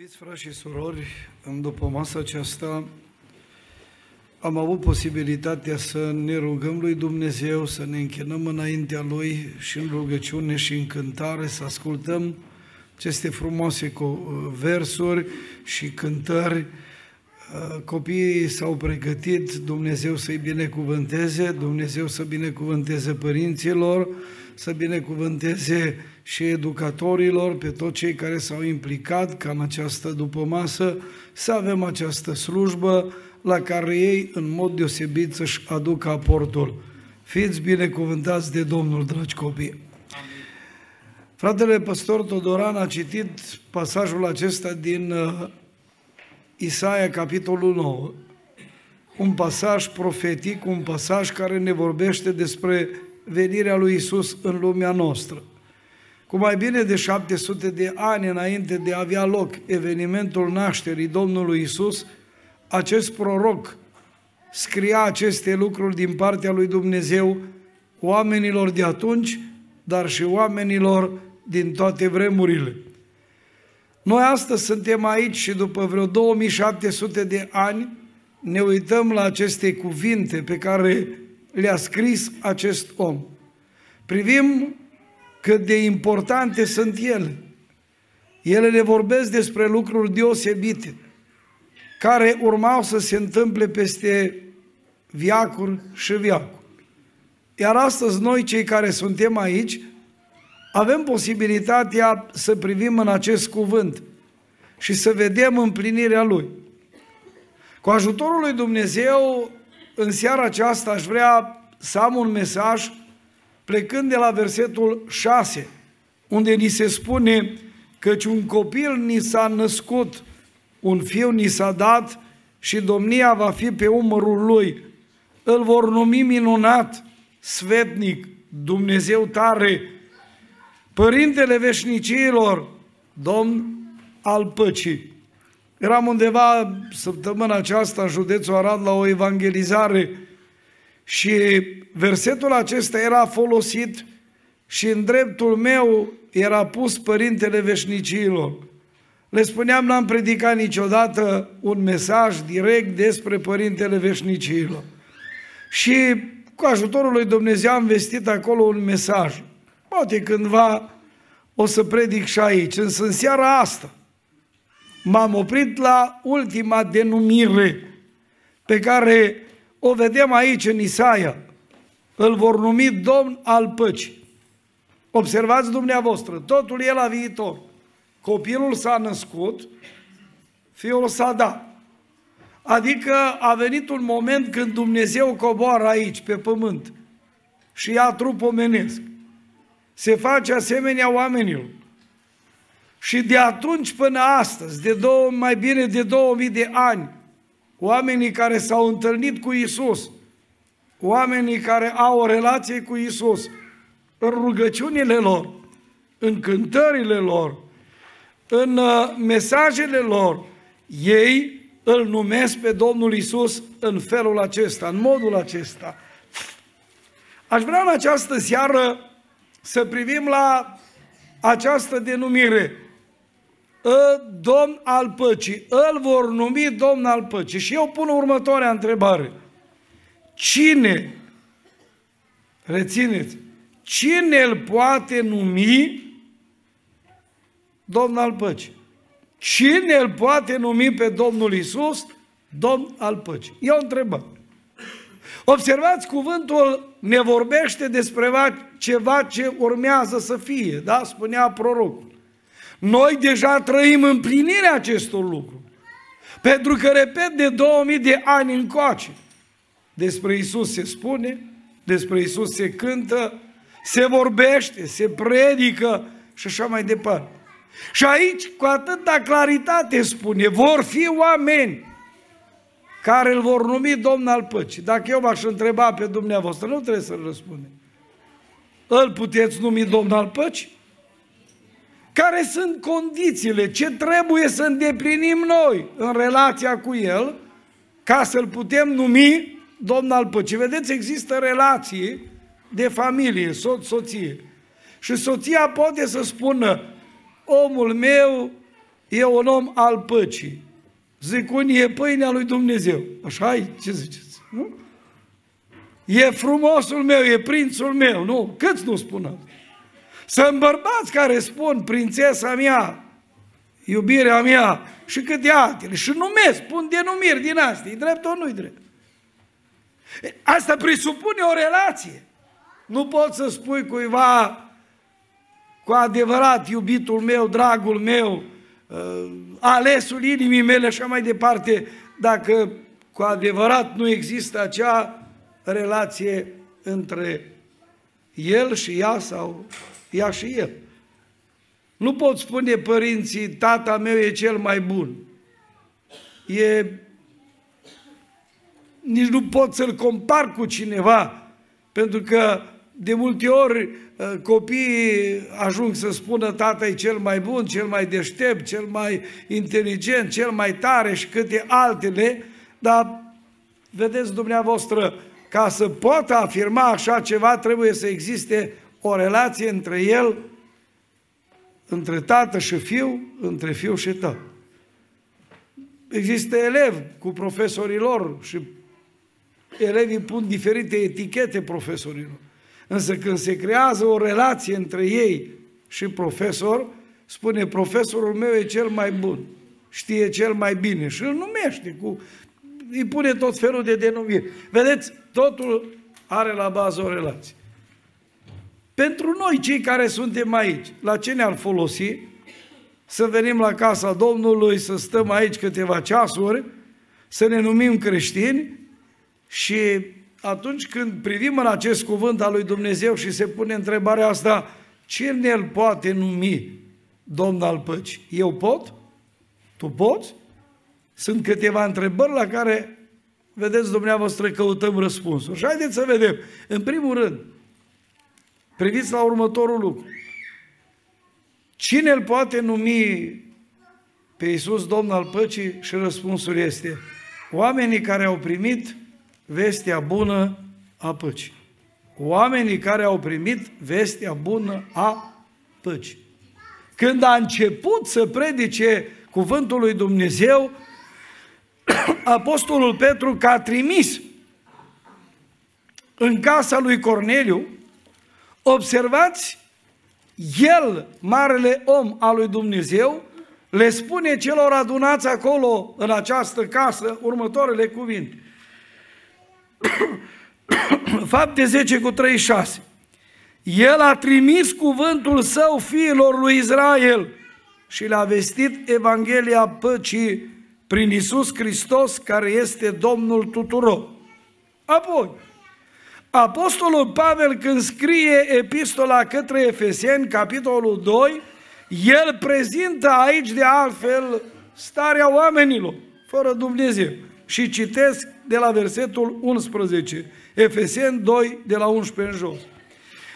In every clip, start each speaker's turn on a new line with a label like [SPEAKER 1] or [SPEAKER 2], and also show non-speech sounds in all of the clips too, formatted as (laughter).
[SPEAKER 1] Iubiți frați și surori, în după masa aceasta am avut posibilitatea să ne rugăm lui Dumnezeu, să ne închinăm înaintea Lui și în rugăciune și în cântare, să ascultăm aceste frumoase versuri și cântări. Copiii s-au pregătit, Dumnezeu să-i binecuvânteze, Dumnezeu să binecuvânteze părinților, să binecuvânteze și educatorilor, pe toți cei care s-au implicat ca în această dupămasă să avem această slujbă la care ei în mod deosebit să-și aducă aportul. Fiți binecuvântați de Domnul, dragi copii! Fratele păstor Todoran a citit pasajul acesta din uh, Isaia, capitolul 9. Un pasaj profetic, un pasaj care ne vorbește despre venirea lui Isus în lumea noastră. Cu mai bine de 700 de ani înainte de a avea loc evenimentul nașterii Domnului Isus, acest proroc scria aceste lucruri din partea lui Dumnezeu oamenilor de atunci, dar și oamenilor din toate vremurile. Noi astăzi suntem aici și după vreo 2700 de ani ne uităm la aceste cuvinte pe care le-a scris acest om. Privim cât de importante sunt ele. Ele ne vorbesc despre lucruri deosebite, care urmau să se întâmple peste viacuri și viacuri. Iar astăzi noi, cei care suntem aici, avem posibilitatea să privim în acest cuvânt și să vedem împlinirea lui. Cu ajutorul lui Dumnezeu, în seara aceasta aș vrea să am un mesaj plecând de la versetul 6, unde ni se spune căci un copil ni s-a născut, un fiu ni s-a dat și domnia va fi pe umărul lui. Îl vor numi minunat, svetnic, Dumnezeu tare, Părintele veșnicilor, Domn al păcii. Eram undeva săptămâna aceasta în județul Arad la o evangelizare și versetul acesta era folosit și în dreptul meu era pus Părintele Veșnicilor. Le spuneam, n-am predicat niciodată un mesaj direct despre Părintele Veșnicilor. Și cu ajutorul lui Dumnezeu am vestit acolo un mesaj. Poate cândva o să predic și aici, însă în seara asta m-am oprit la ultima denumire pe care o vedem aici în Isaia. Îl vor numi Domn al păcii. Observați dumneavoastră, totul e la viitor. Copilul s-a născut, fiul s-a dat. Adică a venit un moment când Dumnezeu coboară aici, pe pământ, și ia trup omenesc. Se face asemenea oamenilor. Și de atunci până astăzi, de două, mai bine de 2000 de ani, oamenii care s-au întâlnit cu Isus, oamenii care au o relație cu Isus, în rugăciunile lor, în cântările lor, în uh, mesajele lor, ei îl numesc pe Domnul Isus în felul acesta, în modul acesta. Aș vrea în această seară să privim la această denumire. Ă, domn al păcii. Îl vor numi domn al păcii. Și eu pun următoarea întrebare. Cine, rețineți, cine îl poate numi domn al păcii? Cine îl poate numi pe Domnul Isus domn al păcii? E o întrebare. Observați, cuvântul ne vorbește despre ceva ce urmează să fie, da? Spunea prorocul. Noi deja trăim împlinirea acestor lucruri. Pentru că, repet, de 2000 de ani încoace, despre Isus se spune, despre Isus se cântă, se vorbește, se predică și așa mai departe. Și aici, cu atâta claritate spune, vor fi oameni care îl vor numi Domn al păcii. Dacă eu v-aș întreba pe dumneavoastră, nu trebuie să-l răspunde. Îl puteți numi Domn al păcii? Care sunt condițiile, ce trebuie să îndeplinim noi în relația cu El ca să-L putem numi Domn al păcii? Vedeți, există relații de familie, soț-soție. Și soția poate să spună, omul meu e un om al păcii. Zic unii, e pâinea lui Dumnezeu. așa e? Ce ziceți? Nu? E frumosul meu, e prințul meu. Nu, câți nu spun asta? Sunt bărbați care spun, prințesa mea, iubirea mea și câte altele. Și numesc, spun denumiri din astea. E drept ori nu-i drept? Asta presupune o relație. Nu poți să spui cuiva cu adevărat iubitul meu, dragul meu, uh, alesul inimii mele și așa mai departe, dacă cu adevărat nu există acea relație între el și ea sau ea și el. Nu pot spune părinții, tata meu e cel mai bun. E... Nici nu pot să-l compar cu cineva, pentru că de multe ori ă, copiii ajung să spună tata e cel mai bun, cel mai deștept, cel mai inteligent, cel mai tare și câte altele, dar vedeți dumneavoastră, ca să poată afirma așa ceva, trebuie să existe o relație între el, între tată și fiu, între fiu și tată. Există elevi cu profesorii lor și elevii pun diferite etichete profesorilor. Însă când se creează o relație între ei și profesor, spune profesorul meu e cel mai bun, știe cel mai bine și îl numește cu îi pune tot felul de denumiri. Vedeți, totul are la bază o relație. Pentru noi, cei care suntem aici, la ce ne-ar folosi? Să venim la casa Domnului, să stăm aici câteva ceasuri, să ne numim creștini și atunci când privim în acest cuvânt al lui Dumnezeu și se pune întrebarea asta, ce ne-l poate numi Domn al păcii? Eu pot? Tu poți? Sunt câteva întrebări la care, vedeți dumneavoastră, căutăm răspunsuri. Și haideți să vedem. În primul rând, priviți la următorul lucru. Cine îl poate numi pe Iisus Domn al păcii? Și răspunsul este oamenii care au primit vestea bună a păcii. Oamenii care au primit vestea bună a păcii. Când a început să predice cuvântul lui Dumnezeu, (coughs) Apostolul Petru că a trimis în casa lui Corneliu, observați, el, marele om al lui Dumnezeu, le spune celor adunați acolo în această casă următoarele cuvinte. (coughs) Fapte 10 cu 36. El a trimis cuvântul său fiilor lui Israel și le-a vestit Evanghelia păcii prin Isus Hristos, care este Domnul tuturor. Apoi, Apostolul Pavel, când scrie epistola către Efeseni, capitolul 2, el prezintă aici de altfel starea oamenilor, fără Dumnezeu. Și citesc de la versetul 11, Efeseni 2, de la 11 în jos.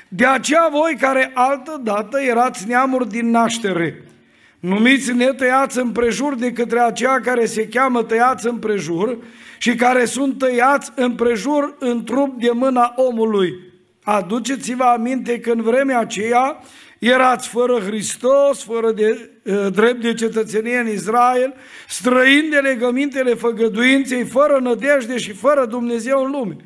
[SPEAKER 1] De aceea voi care altă dată erați neamuri din naștere, numiți netăiați împrejur de către aceia care se cheamă tăiați împrejur și care sunt tăiați împrejur în trup de mâna omului. Aduceți-vă aminte că în vremea aceea erați fără Hristos, fără de, uh, drept de cetățenie în Israel, străini de legămintele făgăduinței, fără nădejde și fără Dumnezeu în lume.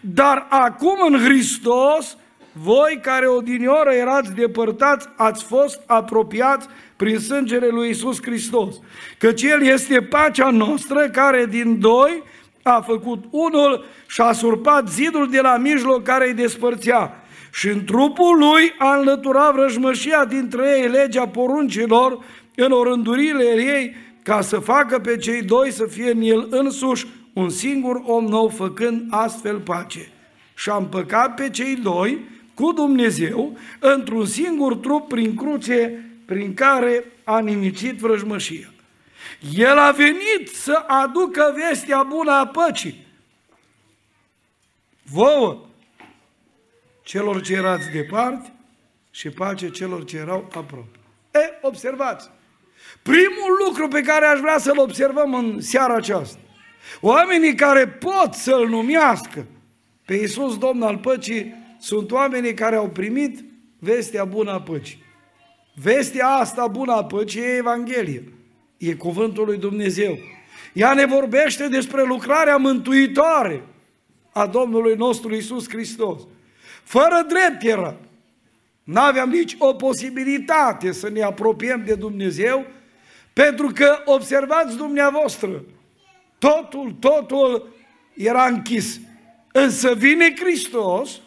[SPEAKER 1] Dar acum în Hristos, voi care odinioră erați depărtați, ați fost apropiați prin sângele lui Isus Hristos. Căci El este pacea noastră care din doi a făcut unul și a surpat zidul de la mijloc care îi despărțea. Și în trupul lui a înlăturat vrăjmășia dintre ei legea poruncilor în orândurile ei ca să facă pe cei doi să fie în el însuși un singur om nou făcând astfel pace. Și a împăcat pe cei doi cu Dumnezeu într-un singur trup prin cruce prin care a nimicit vrăjmășia. El a venit să aducă vestea bună a păcii. Vouă, celor ce erați departe și pace celor ce erau aproape. E, observați, primul lucru pe care aș vrea să-l observăm în seara aceasta, oamenii care pot să-L numească pe Iisus Domn al păcii, sunt oamenii care au primit vestea bună a păcii. Vestea asta bună a păcii e Evanghelie. E cuvântul lui Dumnezeu. Ea ne vorbește despre lucrarea mântuitoare a Domnului nostru Isus Hristos. Fără drept era. N-aveam nici o posibilitate să ne apropiem de Dumnezeu, pentru că, observați dumneavoastră, totul, totul era închis. Însă vine Hristos,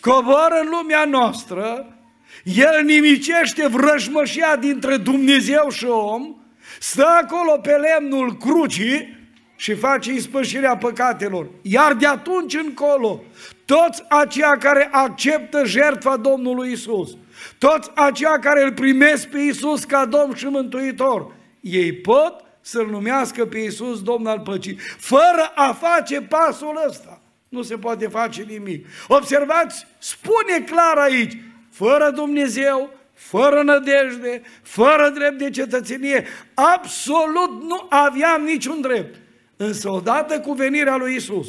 [SPEAKER 1] coboară în lumea noastră, El nimicește vrăjmășia dintre Dumnezeu și om, stă acolo pe lemnul crucii și face ispășirea păcatelor. Iar de atunci încolo, toți aceia care acceptă jertfa Domnului Isus, toți aceia care îl primesc pe Isus ca Domn și Mântuitor, ei pot să-L numească pe Isus Domn al păcii, fără a face pasul ăsta. Nu se poate face nimic. Observați, spune clar aici, fără Dumnezeu, fără nădejde, fără drept de cetățenie, absolut nu aveam niciun drept. Însă odată cu venirea lui Isus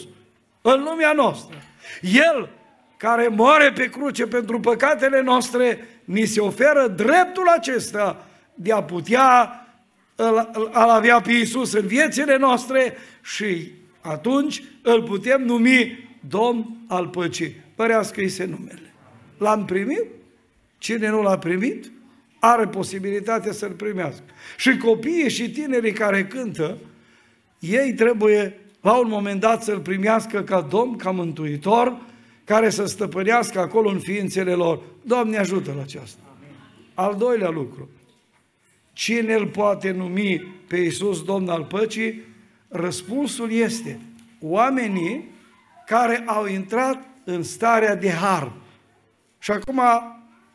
[SPEAKER 1] în lumea noastră, El care moare pe cruce pentru păcatele noastre, ni se oferă dreptul acesta de a putea al avea pe Iisus în viețile noastre și atunci îl putem numi Domn al păcii. Părească-i se numele. L-am primit? Cine nu l-a primit, are posibilitatea să-l primească. Și copiii și tinerii care cântă, ei trebuie la un moment dat să-l primească ca Domn, ca Mântuitor, care să stăpânească acolo în ființele lor. Doamne ajută la aceasta. Al doilea lucru. Cine îl poate numi pe Iisus Domn al păcii? Răspunsul este oamenii care au intrat în starea de har. Și acum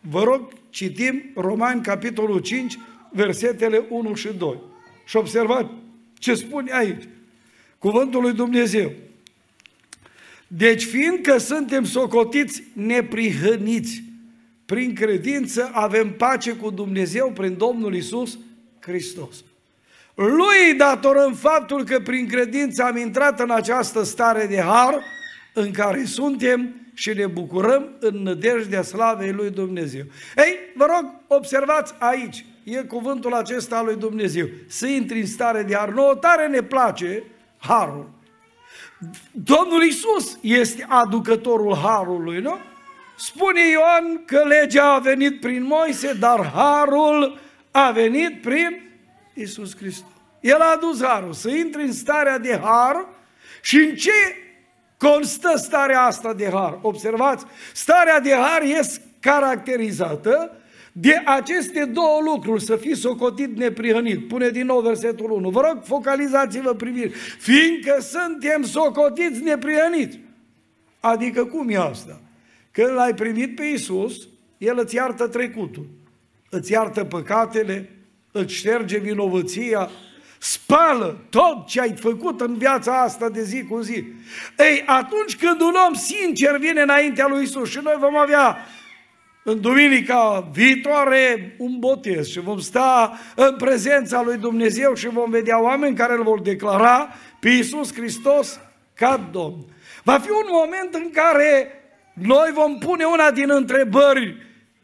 [SPEAKER 1] vă rog, citim Romani, capitolul 5, versetele 1 și 2. Și observați ce spune aici. Cuvântul lui Dumnezeu. Deci fiindcă suntem socotiți neprihăniți prin credință avem pace cu Dumnezeu prin Domnul Isus Hristos. Lui datorăm faptul că prin credință am intrat în această stare de har în care suntem și ne bucurăm în nădejdea slavei lui Dumnezeu. Ei, vă rog, observați aici, e cuvântul acesta al lui Dumnezeu, să intri în stare de har. Nouă tare ne place harul. Domnul Isus este aducătorul harului, nu? Spune Ioan că legea a venit prin Moise, dar harul a venit prin Isus Hristos. El a adus harul, să intri în starea de har și în ce constă starea asta de har? Observați, starea de har este caracterizată de aceste două lucruri, să fii socotit neprihănit. Pune din nou versetul 1. Vă rog, focalizați-vă privire. Fiindcă suntem socotiți neprihăniți. Adică cum e asta? Când l-ai primit pe Isus, El îți iartă trecutul, îți iartă păcatele, îți șterge vinovăția, spală tot ce ai făcut în viața asta de zi cu zi. Ei, atunci când un om sincer vine înaintea lui Isus și noi vom avea în duminica viitoare un botez și vom sta în prezența lui Dumnezeu și vom vedea oameni care îl vor declara pe Iisus Hristos ca Domn. Va fi un moment în care noi vom pune una din întrebări.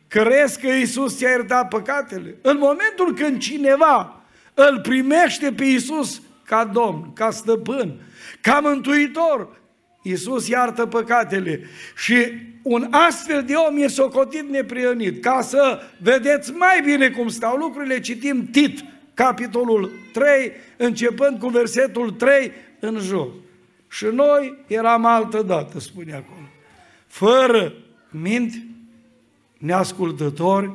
[SPEAKER 1] Crezi că Iisus ți-a iertat păcatele? În momentul când cineva îl primește pe Iisus ca Domn, ca stăpân, ca mântuitor, Iisus iartă păcatele și un astfel de om e socotit neprionit. Ca să vedeți mai bine cum stau lucrurile, citim Tit, capitolul 3, începând cu versetul 3 în jos. Și noi eram altă dată, spune acolo fără minți, neascultători,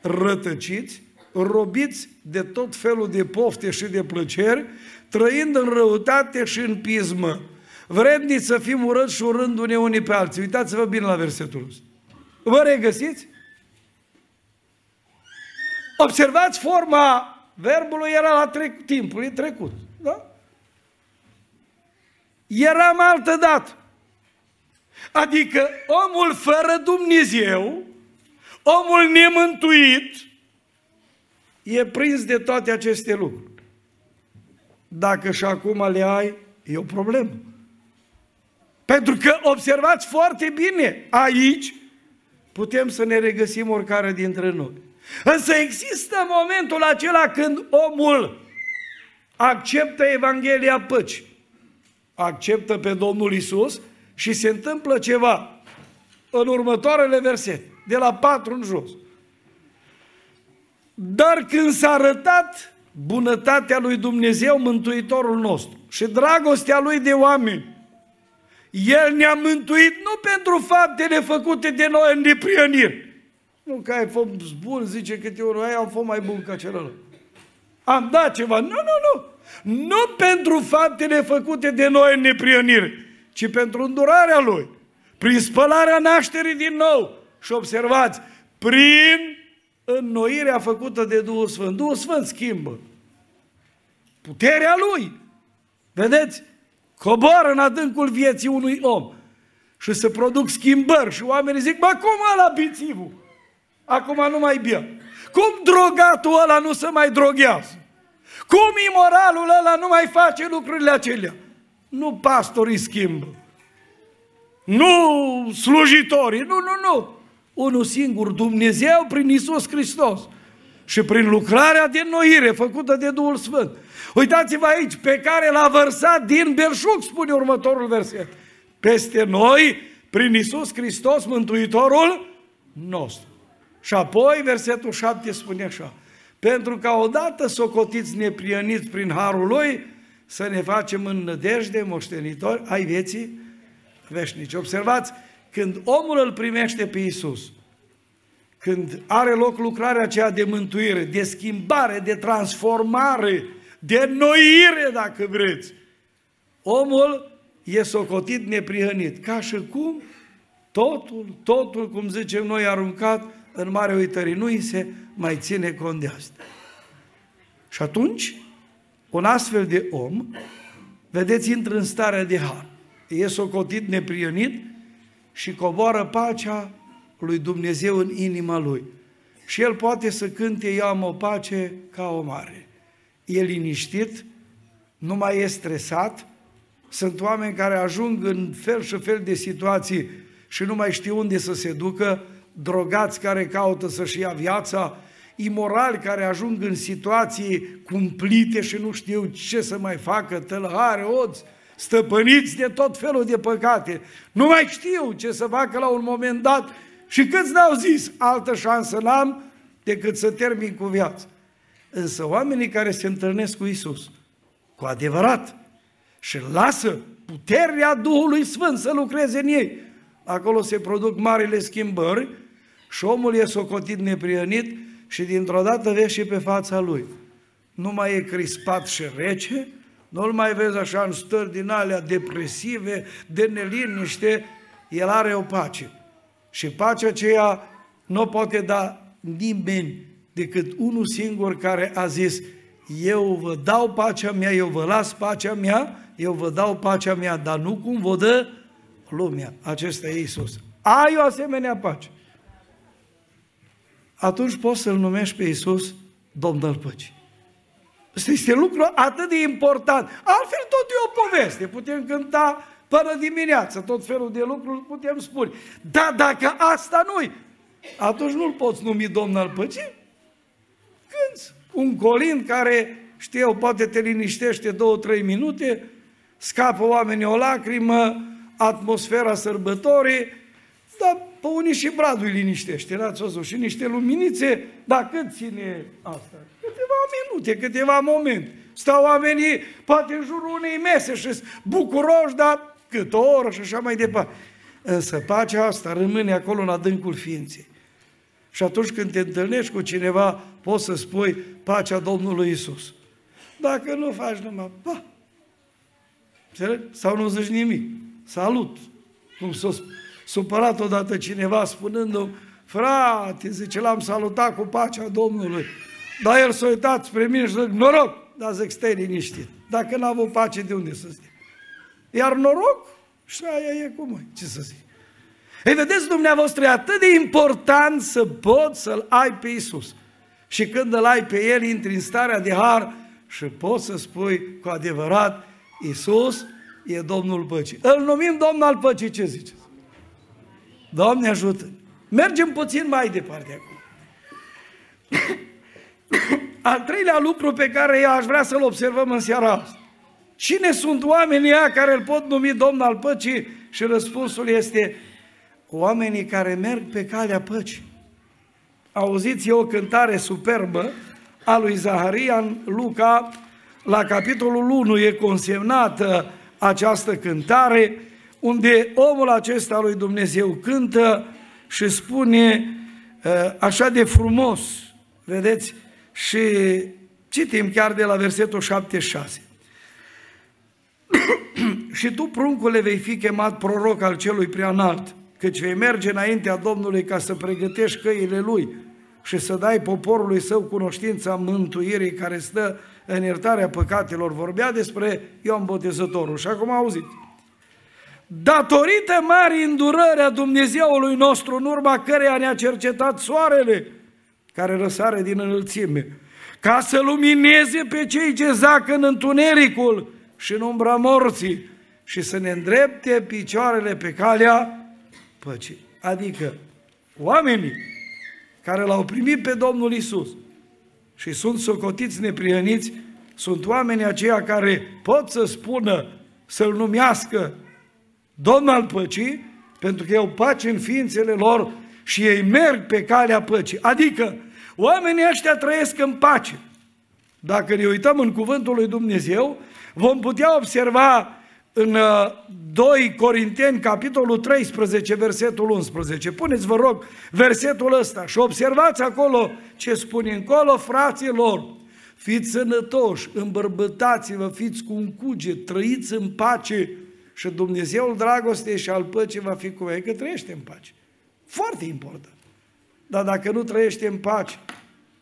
[SPEAKER 1] rătăciți, robiți de tot felul de pofte și de plăceri, trăind în răutate și în pismă, vredniți să fim urâți și urându-ne unii pe alții. Uitați-vă bine la versetul ăsta. Vă regăsiți? Observați forma verbului era la trec, timpului trecut. Da? Eram altă dată. Adică omul fără Dumnezeu, omul nemântuit, e prins de toate aceste lucruri. Dacă și acum le ai, e o problemă. Pentru că observați foarte bine, aici putem să ne regăsim oricare dintre noi. Însă există momentul acela când omul acceptă Evanghelia păcii, acceptă pe Domnul Isus și se întâmplă ceva în următoarele versete, de la 4 în jos. Dar când s-a arătat bunătatea lui Dumnezeu, Mântuitorul nostru, și dragostea lui de oameni, El ne-a mântuit nu pentru faptele făcute de noi în neprieniri. Nu că ai fost bun, zice câte ori, ai am fost mai bun ca celălalt. Am dat ceva. Nu, nu, nu. Nu pentru faptele făcute de noi în neprienire, ci pentru îndurarea Lui. Prin spălarea nașterii din nou. Și observați, prin înnoirea făcută de Duhul Sfânt. Duhul Sfânt schimbă. Puterea Lui. Vedeți? Coboară în adâncul vieții unui om. Și se produc schimbări. Și oamenii zic, bă, cum ăla bițivul? Acum nu mai bea. Cum drogatul ăla nu se mai droghează? Cum imoralul ăla nu mai face lucrurile acelea? Nu pastorii schimbă. Nu slujitorii. Nu, nu, nu. Unul singur, Dumnezeu prin Isus Hristos. Și prin lucrarea de noire făcută de Duhul Sfânt. Uitați-vă aici, pe care l-a vărsat din belșug, spune următorul verset. Peste noi, prin Isus Hristos, Mântuitorul nostru. Și apoi, versetul 7 spune așa, pentru ca odată socotiți neprieniți prin harul lui, să ne facem în nădejde moștenitori ai vieții veșnice. Observați, când omul îl primește pe Isus, când are loc lucrarea aceea de mântuire, de schimbare, de transformare, de noire, dacă vreți, omul e socotit neprihănit. Ca și cum totul, totul, cum zicem noi, aruncat în mare uitării. Nu îi se mai ține cont de asta. Și atunci, un astfel de om, vedeți, intră în starea de har. E socotit neprionit și coboară pacea lui Dumnezeu în inima lui. Și el poate să cânte, eu am o pace ca o mare. E liniștit, nu mai e stresat, sunt oameni care ajung în fel și fel de situații și nu mai știu unde să se ducă, drogați care caută să-și ia viața, imorali care ajung în situații cumplite și nu știu ce să mai facă, tălăhare, oți, stăpâniți de tot felul de păcate. Nu mai știu ce să facă la un moment dat și câți n-au zis, altă șansă n-am decât să termin cu viața. Însă oamenii care se întâlnesc cu Isus, cu adevărat, și lasă puterea Duhului Sfânt să lucreze în ei, acolo se produc marile schimbări și omul e socotit neprienit și dintr-o dată vezi și pe fața lui. Nu mai e crispat și rece, nu-l mai vezi așa în stări din alea depresive, de neliniște, el are o pace. Și pacea aceea nu poate da nimeni decât unul singur care a zis, eu vă dau pacea mea, eu vă las pacea mea, eu vă dau pacea mea, dar nu cum vă dă lumea. Acesta e Isus. Ai o asemenea pace atunci poți să-L numești pe Iisus Domnul Păcii. Asta este lucru atât de important. Altfel tot e o poveste. Putem cânta până dimineață, tot felul de lucruri putem spune. Dar dacă asta nu atunci nu-L poți numi Domn al Păcii. Când un colin care, știu eu, poate te liniștește două, trei minute, scapă oamenii o lacrimă, atmosfera sărbătorii, dar pe unii și bradul îi liniștește, n-ați văzut, și niște luminițe, dar cât ține asta? Câteva minute, câteva momente. Stau oamenii, poate în jurul unei mese și bucuroși, dar cât o oră și așa mai departe. Însă pacea asta rămâne acolo în adâncul ființei. Și atunci când te întâlnești cu cineva, poți să spui pacea Domnului Isus. Dacă nu faci numai, pa, sau nu zici nimic, salut, cum să s-o supărat odată cineva spunându-mi, frate, zice, l-am salutat cu pacea Domnului. Dar el s-a uitat spre mine și zic, noroc, dar zic, stai liniștit. Dacă n-a avut pace, de unde să zic? Iar noroc, și aia e cum e, ce să zic. Ei, vedeți, dumneavoastră, e atât de important să poți să-L ai pe Isus. Și când îl ai pe El, intri în starea de har și poți să spui cu adevărat, Isus e Domnul Păcii. Îl numim Domnul al Păcii, ce ziceți? Doamne ajută! Mergem puțin mai departe acum. (coughs) al treilea lucru pe care eu aș vrea să-l observăm în seara asta. Cine sunt oamenii ăia care îl pot numi Domn al păcii? Și răspunsul este oamenii care merg pe calea păcii. Auziți, e o cântare superbă a lui Zaharia în Luca, la capitolul 1 e consemnată această cântare, unde omul acesta lui Dumnezeu cântă și spune uh, așa de frumos, vedeți, și citim chiar de la versetul 76. Și tu, pruncule, vei fi chemat proroc al celui preanalt, căci vei merge înaintea Domnului ca să pregătești căile Lui și să dai poporului său cunoștința mântuirii care stă în iertarea păcatelor. Vorbea despre Ioan Botezătorul și acum auziți. Datorită marii îndurări a Dumnezeului nostru, în urma căreia ne-a cercetat soarele, care răsare din înălțime, ca să lumineze pe cei ce zac în întunericul și în umbra morții și să ne îndrepte picioarele pe calea păcii. Adică oamenii care l-au primit pe Domnul Isus și sunt socotiți neprihăniți, sunt oamenii aceia care pot să spună, să-L numească Domn al păcii, pentru că au pace în ființele lor și ei merg pe calea păcii. Adică oamenii ăștia trăiesc în pace. Dacă ne uităm în cuvântul lui Dumnezeu, vom putea observa în 2 uh, Corinteni, capitolul 13, versetul 11. Puneți, vă rog, versetul ăsta și observați acolo ce spune încolo, fraților, fiți sănătoși, îmbărbătați-vă, fiți cu un cuget, trăiți în pace și Dumnezeul dragostei și al păcii va fi cu voi, că trăiește în pace. Foarte important. Dar dacă nu trăiește în pace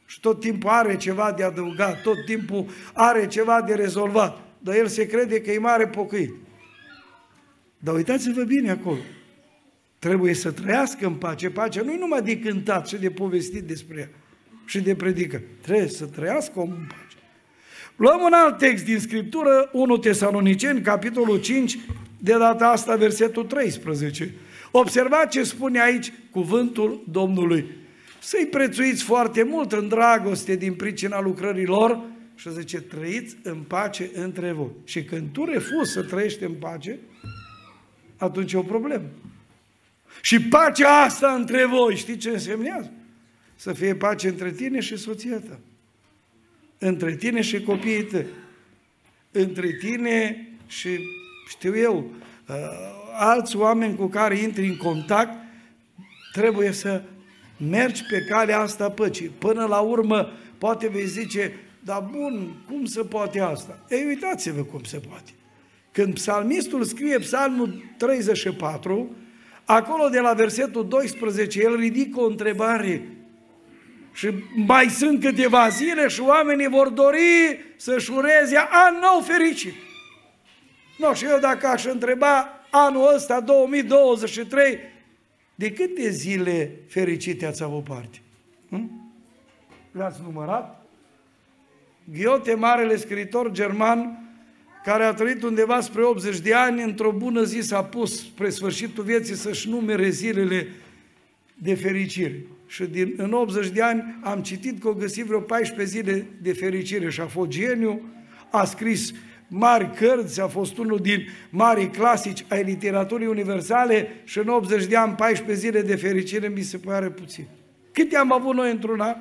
[SPEAKER 1] și tot timpul are ceva de adăugat, tot timpul are ceva de rezolvat, dar el se crede că e mare pocăit. Dar uitați-vă bine acolo. Trebuie să trăiască în pace. Pacea nu e numai de cântat și de povestit despre ea și de predică. Trebuie să trăiască omul în pace. Luăm un alt text din Scriptură, 1 Tesaloniceni, capitolul 5, de data asta versetul 13. Observați ce spune aici cuvântul Domnului. Să-i prețuiți foarte mult în dragoste din pricina lucrărilor și zice, trăiți în pace între voi. Și când tu refuzi să trăiești în pace, atunci e o problemă. Și pacea asta între voi, știi ce însemnează? Să fie pace între tine și soția ta. Între tine și copiii tăi. Între tine și, știu eu, uh, alți oameni cu care intri în contact, trebuie să mergi pe calea asta păcii. Până la urmă, poate vei zice, dar bun, cum se poate asta? Ei, uitați-vă cum se poate. Când psalmistul scrie psalmul 34, acolo de la versetul 12, el ridică o întrebare și mai sunt câteva zile și oamenii vor dori să-și ureze an nou fericit. Nu, și eu dacă aș întreba anul ăsta, 2023, de câte zile fericite ați avut parte? Hm? Le-ați numărat? Ghiote, marele scriitor german, care a trăit undeva spre 80 de ani, într-o bună zi s-a pus spre sfârșitul vieții să-și numere zilele de fericire. Și din, în 80 de ani am citit că au găsit vreo 14 zile de fericire și a fost geniu, a scris mari cărți, a fost unul din mari clasici ai literaturii universale și în 80 de ani, 14 zile de fericire mi se pare puțin. Câte am avut noi într-un an?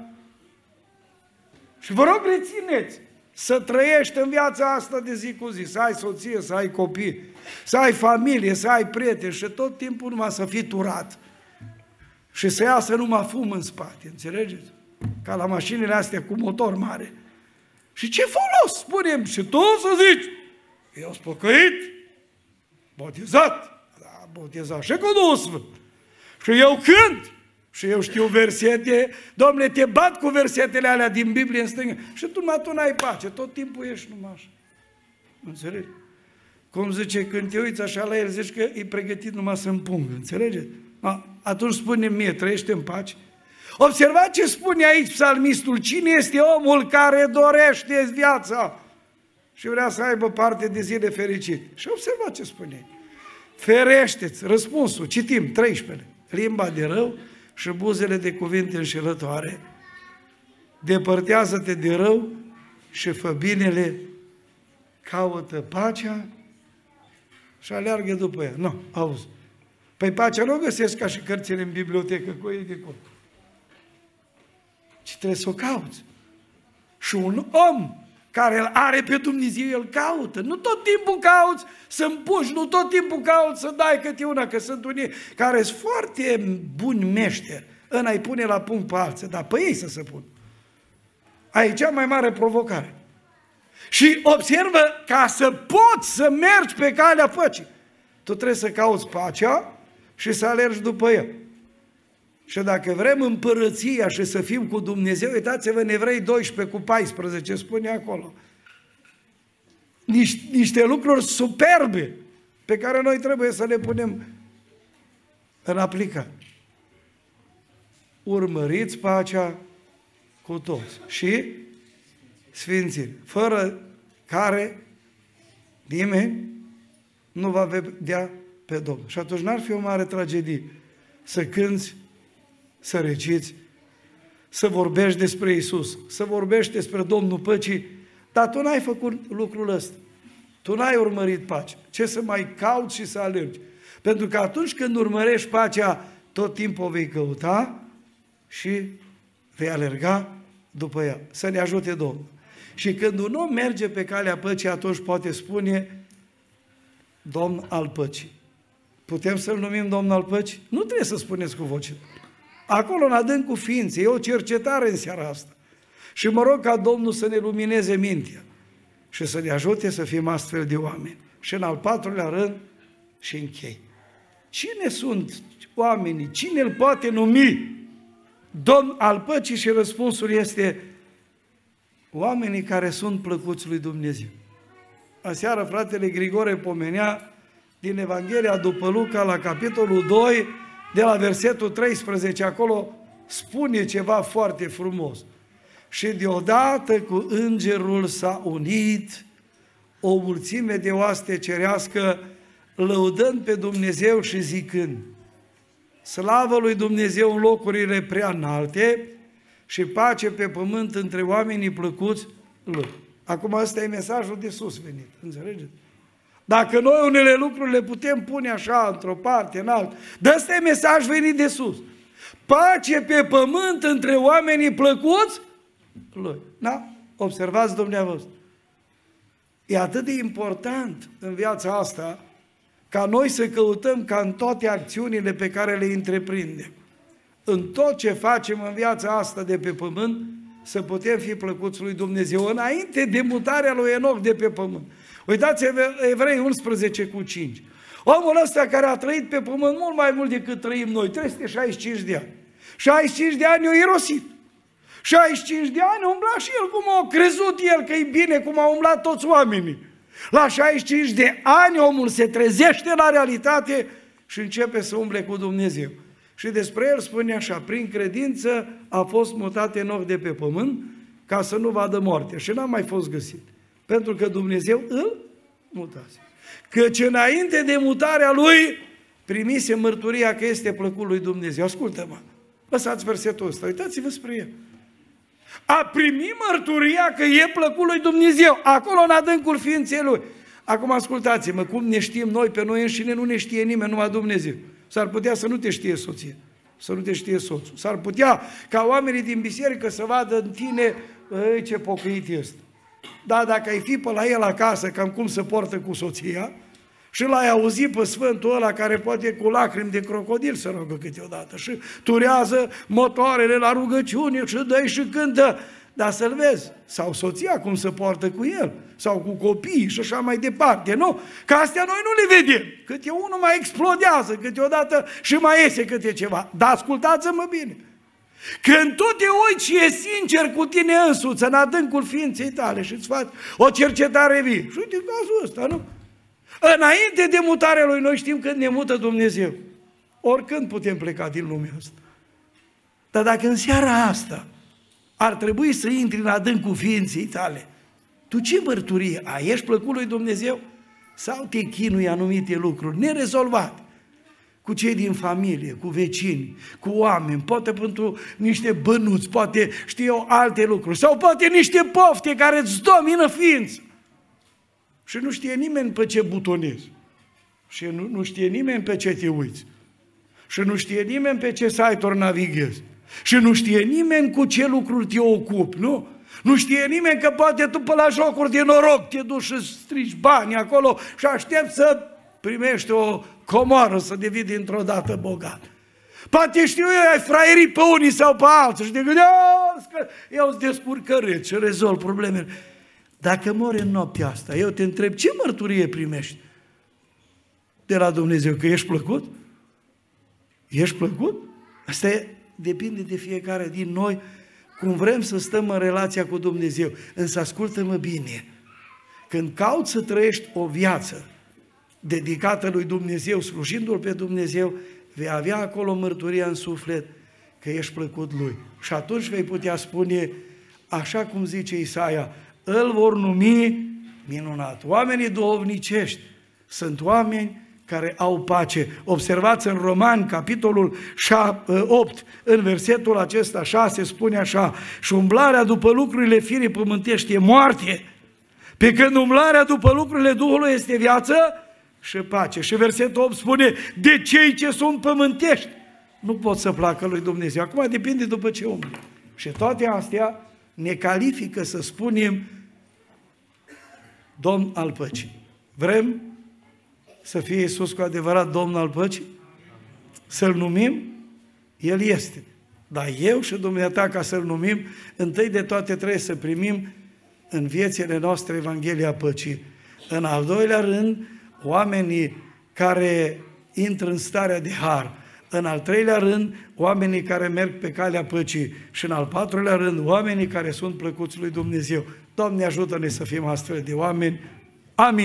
[SPEAKER 1] Și vă rog rețineți, să trăiești în viața asta de zi cu zi, să ai soție, să ai copii, să ai familie, să ai prieteni și tot timpul numai să fii turat și să iasă numai fum în spate, înțelegeți? Ca la mașinile astea cu motor mare. Și ce folos, spunem, și tu să zici, eu sunt păcăit, botezat, da, botezat și cu Duhul Sfânt. Și eu cânt, și eu știu versete, domnule, te bat cu versetele alea din Biblie în stângă. Și tu numai tu n-ai pace, tot timpul ești numai așa. Înțelegi? Cum zice, când te uiți așa la el, zici că e pregătit numai să împungă, înțelegeți? Atunci spune mie, trăiește în pace? Observați ce spune aici psalmistul, cine este omul care dorește viața și vrea să aibă parte de zile fericite. Și observați ce spune. Ferește-ți, răspunsul, citim, 13 limba de rău și buzele de cuvinte înșelătoare depărtează-te de rău și fă binele, caută pacea și aleargă după ea. Nu, auzi. Păi pacea nu o găsesc ca și cărțile în bibliotecă cu ei de acolo. Ci trebuie să o cauți. Și un om care îl are pe Dumnezeu, el caută. Nu tot timpul cauți să împuși, nu tot timpul cauți să dai câte una, că sunt unii care sunt foarte buni meșteri în a-i pune la punct pe alții, dar pe ei să se pun. Aici cea mai mare provocare. Și observă, ca să poți să mergi pe calea păcii, tu trebuie să cauți pacea și să alergi după ea. Și dacă vrem împărăția și să fim cu Dumnezeu, uitați-vă Nevrei 12 cu 14, spune acolo. Niște, niște lucruri superbe pe care noi trebuie să le punem în aplicare. Urmăriți pacea cu toți și sfințiri, fără care nimeni nu va vedea pe Domnul. Și atunci n-ar fi o mare tragedie să cânți să reciți, să vorbești despre Isus, să vorbești despre Domnul Păcii, dar tu n-ai făcut lucrul ăsta. Tu n-ai urmărit pacea. Ce să mai cauți și să alergi? Pentru că atunci când urmărești pacea, tot timpul o vei căuta și vei alerga după ea. Să ne ajute Domnul. Și când un om merge pe calea păcii, atunci poate spune Domn al păcii. Putem să-L numim Domn al păcii? Nu trebuie să spuneți cu voce acolo în adâncul ființei, e o cercetare în seara asta. Și mă rog ca Domnul să ne lumineze mintea și să ne ajute să fim astfel de oameni. Și în al patrulea rând și închei. Cine sunt oamenii? Cine îl poate numi Domn al păcii? Și răspunsul este oamenii care sunt plăcuți lui Dumnezeu. Aseară fratele Grigore pomenea din Evanghelia după Luca la capitolul 2 de la versetul 13, acolo spune ceva foarte frumos. Și deodată cu îngerul s-a unit o mulțime de oaste cerească, lăudând pe Dumnezeu și zicând, Slavă lui Dumnezeu în locurile prea înalte și pace pe pământ între oamenii plăcuți lui. Acum ăsta e mesajul de sus venit, înțelegeți? Dacă noi unele lucruri le putem pune așa, într-o parte, în altă, dar ăsta e mesaj venit de sus. Pace pe pământ între oamenii plăcuți lui. Da? Observați dumneavoastră. E atât de important în viața asta ca noi să căutăm ca în toate acțiunile pe care le întreprindem, în tot ce facem în viața asta de pe pământ, să putem fi plăcuți lui Dumnezeu înainte de mutarea lui Enoch de pe pământ. Uitați Evrei 11 cu 5. Omul ăsta care a trăit pe pământ mult mai mult decât trăim noi, 365 de ani. 65 de ani o irosit. 65 de ani umbla și el cum a crezut el că e bine, cum au umblat toți oamenii. La 65 de ani omul se trezește la realitate și începe să umble cu Dumnezeu. Și despre el spune așa, prin credință a fost mutat în de pe pământ ca să nu vadă moarte și n-a mai fost găsit. Pentru că Dumnezeu îl mutase. Căci înainte de mutarea lui, primise mărturia că este plăcut lui Dumnezeu. Ascultă-mă, lăsați versetul ăsta, uitați-vă spre el. A primit mărturia că e plăcut lui Dumnezeu, acolo în adâncul ființei lui. Acum ascultați-mă, cum ne știm noi pe noi înșine, nu ne știe nimeni, numai Dumnezeu. S-ar putea să nu te știe soție, să nu te știe soțul. S-ar putea ca oamenii din biserică să vadă în tine, ce pocăit este. Da, dacă ai fi pe la el acasă, cam cum se portă cu soția, și l-ai auzit pe Sfântul ăla care poate cu lacrimi de crocodil să rogă câteodată și turează motoarele la rugăciune și dă și cântă. Dar să-l vezi, sau soția cum se poartă cu el, sau cu copiii și așa mai departe, nu? Că astea noi nu le vedem. Câte unul mai explodează câteodată și mai iese câte ceva. Dar ascultați-mă bine. Când tu te uiți și e sincer cu tine însuți în adâncul ființei tale și îți faci o cercetare vie. Și uite cazul ăsta, nu? Înainte de mutarea lui, noi știm când ne mută Dumnezeu. Oricând putem pleca din lumea asta. Dar dacă în seara asta ar trebui să intri în adâncul ființei tale, tu ce mărturie ai? Ești plăcut lui Dumnezeu? Sau te chinui anumite lucruri nerezolvate? Cu cei din familie, cu vecini, cu oameni, poate pentru niște bănuți, poate știu eu alte lucruri, sau poate niște pofte care îți domină ființă. Și nu știe nimeni pe ce butonezi. Și nu, nu știe nimeni pe ce te uiți. Și nu știe nimeni pe ce site-uri navighezi. Și nu știe nimeni cu ce lucruri te ocupi, nu? Nu știe nimeni că poate tu pe la jocuri de noroc te duci și strici bani acolo și aștept să primești o comoară să devii dintr-o dată bogat. Poate știu eu, ai fraierii pe unii sau pe alții și te gândești, că eu îți descurcăreț și rezolv problemele. Dacă mori în noaptea asta, eu te întreb, ce mărturie primești de la Dumnezeu? Că ești plăcut? Ești plăcut? Asta e, depinde de fiecare din noi cum vrem să stăm în relația cu Dumnezeu. Însă ascultă-mă bine, când cauți să trăiești o viață dedicată lui Dumnezeu, slujindu-L pe Dumnezeu, vei avea acolo mărturia în suflet că ești plăcut Lui. Și atunci vei putea spune, așa cum zice Isaia, îl vor numi minunat. Oamenii duhovnicești sunt oameni care au pace. Observați în Roman, capitolul 8, în versetul acesta 6, spune așa, și umblarea după lucrurile firii pământești e moarte, pe când umblarea după lucrurile Duhului este viață și pace. Și versetul 8 spune, de cei ce sunt pământești nu pot să placă lui Dumnezeu. Acum depinde după ce umblă. Și toate astea ne califică să spunem Domn al păcii. Vrem să fie Iisus cu adevărat Domn al păcii? Să-L numim? El este. Dar eu și dumneata, ca să-L numim, întâi de toate trebuie să primim în viețile noastre Evanghelia Păcii. În al doilea rând, oamenii care intră în starea de har. În al treilea rând, oamenii care merg pe calea păcii. Și în al patrulea rând, oamenii care sunt plăcuți lui Dumnezeu. Doamne ajută-ne să fim astfel de oameni. Amin.